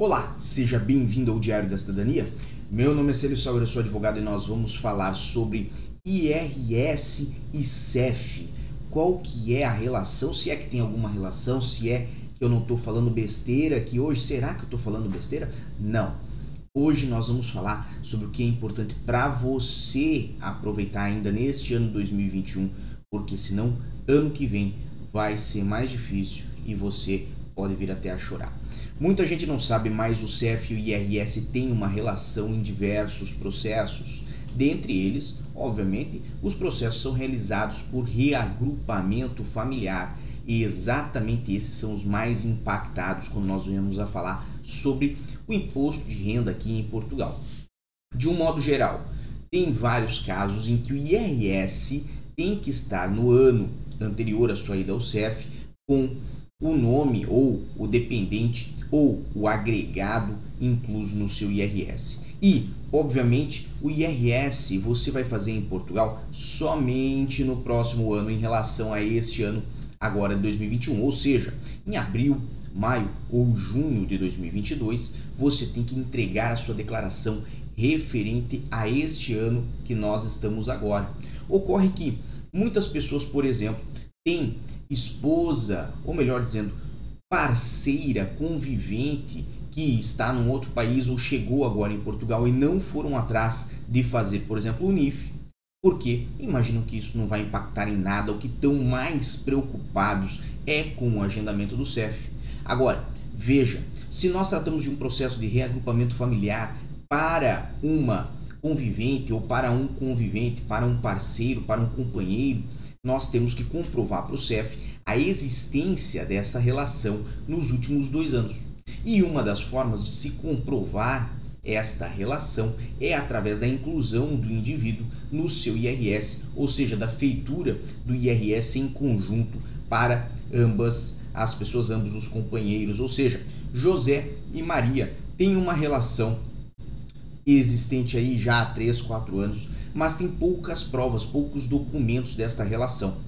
Olá, seja bem-vindo ao Diário da Cidadania. Meu nome é Célio Sauer, eu sou advogado e nós vamos falar sobre IRS e CEF. Qual que é a relação, se é que tem alguma relação, se é que eu não estou falando besteira aqui hoje, será que eu estou falando besteira? Não. Hoje nós vamos falar sobre o que é importante para você aproveitar ainda neste ano 2021, porque senão ano que vem vai ser mais difícil e você pode vir até a chorar. Muita gente não sabe, mas o CEF e o IRS têm uma relação em diversos processos. Dentre eles, obviamente, os processos são realizados por reagrupamento familiar. E exatamente esses são os mais impactados quando nós viemos a falar sobre o imposto de renda aqui em Portugal. De um modo geral, tem vários casos em que o IRS tem que estar no ano anterior à sua ida ao CEF com o nome ou o dependente ou o agregado incluso no seu IRS. E, obviamente, o IRS você vai fazer em Portugal somente no próximo ano em relação a este ano agora de 2021, ou seja, em abril, maio ou junho de 2022, você tem que entregar a sua declaração referente a este ano que nós estamos agora. Ocorre que muitas pessoas, por exemplo, têm esposa, ou melhor dizendo, parceira, convivente que está num outro país ou chegou agora em Portugal e não foram atrás de fazer, por exemplo, o NIF, porque imaginam que isso não vai impactar em nada, o que estão mais preocupados é com o agendamento do CEF. Agora, veja, se nós tratamos de um processo de reagrupamento familiar para uma convivente ou para um convivente, para um parceiro, para um companheiro, nós temos que comprovar para o CEF a existência dessa relação nos últimos dois anos. E uma das formas de se comprovar esta relação é através da inclusão do indivíduo no seu IRS, ou seja, da feitura do IRS em conjunto para ambas as pessoas, ambos os companheiros, ou seja, José e Maria têm uma relação existente aí já há 3, 4 anos, mas tem poucas provas, poucos documentos desta relação.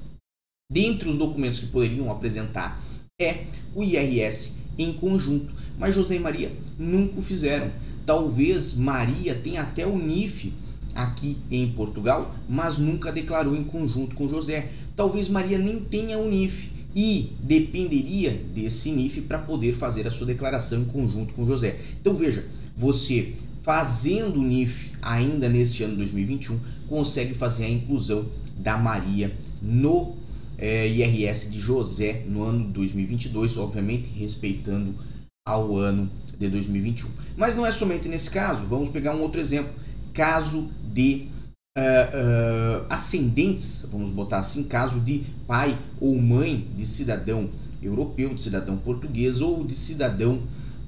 Dentre os documentos que poderiam apresentar é o IRS em conjunto, mas José e Maria nunca o fizeram. Talvez Maria tenha até o NIF aqui em Portugal, mas nunca declarou em conjunto com José. Talvez Maria nem tenha o NIF e dependeria desse NIF para poder fazer a sua declaração em conjunto com José. Então veja, você fazendo o NIF ainda neste ano 2021 consegue fazer a inclusão da Maria no é, IRS de José no ano 2022, obviamente respeitando ao ano de 2021. Mas não é somente nesse caso, vamos pegar um outro exemplo, caso de uh, uh, ascendentes, vamos botar assim, caso de pai ou mãe de cidadão europeu, de cidadão português ou de cidadão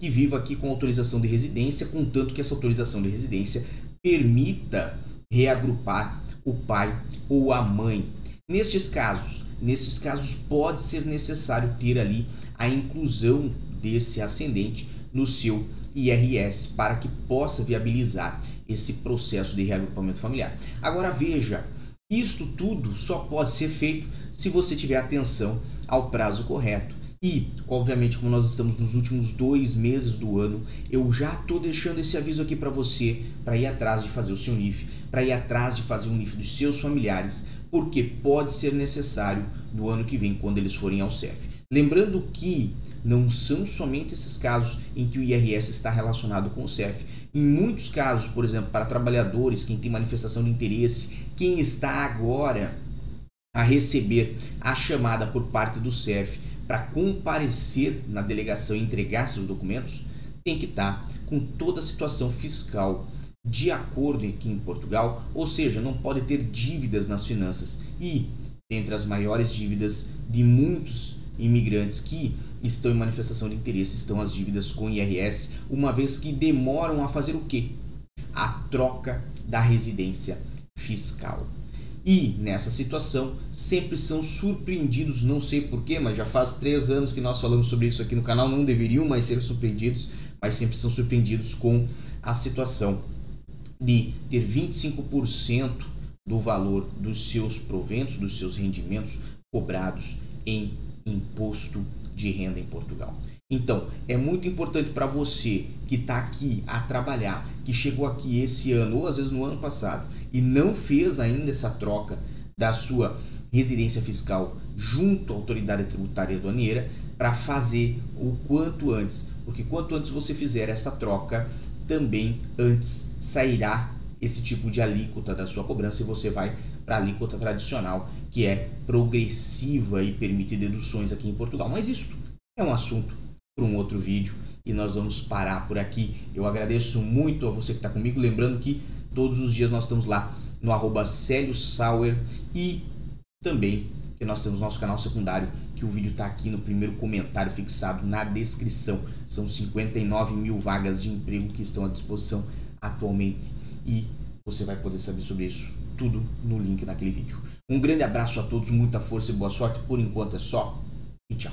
que viva aqui com autorização de residência, contanto que essa autorização de residência permita reagrupar o pai ou a mãe. Nestes casos, nesses casos pode ser necessário ter ali a inclusão desse ascendente no seu IRS para que possa viabilizar esse processo de reagrupamento familiar. Agora veja, isto tudo só pode ser feito se você tiver atenção ao prazo correto. E, obviamente, como nós estamos nos últimos dois meses do ano, eu já estou deixando esse aviso aqui para você para ir atrás de fazer o seu NIF, para ir atrás de fazer o NIF dos seus familiares, porque pode ser necessário no ano que vem, quando eles forem ao CEF. Lembrando que não são somente esses casos em que o IRS está relacionado com o CEF. Em muitos casos, por exemplo, para trabalhadores, quem tem manifestação de interesse, quem está agora a receber a chamada por parte do CEF para comparecer na delegação e entregar seus documentos, tem que estar com toda a situação fiscal de acordo aqui em Portugal, ou seja, não pode ter dívidas nas finanças. E entre as maiores dívidas de muitos imigrantes que estão em manifestação de interesse estão as dívidas com IRS, uma vez que demoram a fazer o quê? A troca da residência fiscal. E nessa situação sempre são surpreendidos, não sei porquê, mas já faz três anos que nós falamos sobre isso aqui no canal, não deveriam mais ser surpreendidos, mas sempre são surpreendidos com a situação de ter 25% do valor dos seus proventos, dos seus rendimentos cobrados em imposto de renda em Portugal. Então, é muito importante para você que está aqui a trabalhar, que chegou aqui esse ano ou às vezes no ano passado e não fez ainda essa troca da sua residência fiscal junto à autoridade tributária aduaneira para fazer o quanto antes, porque quanto antes você fizer essa troca, também antes sairá esse tipo de alíquota da sua cobrança e você vai para a alíquota tradicional, que é progressiva e permite deduções aqui em Portugal. Mas isso é um assunto para um outro vídeo e nós vamos parar por aqui. Eu agradeço muito a você que está comigo, lembrando que todos os dias nós estamos lá no arroba Sauer e também que nós temos nosso canal secundário, que o vídeo está aqui no primeiro comentário fixado na descrição. São 59 mil vagas de emprego que estão à disposição atualmente e você vai poder saber sobre isso tudo no link naquele vídeo. Um grande abraço a todos, muita força e boa sorte. Por enquanto é só e tchau.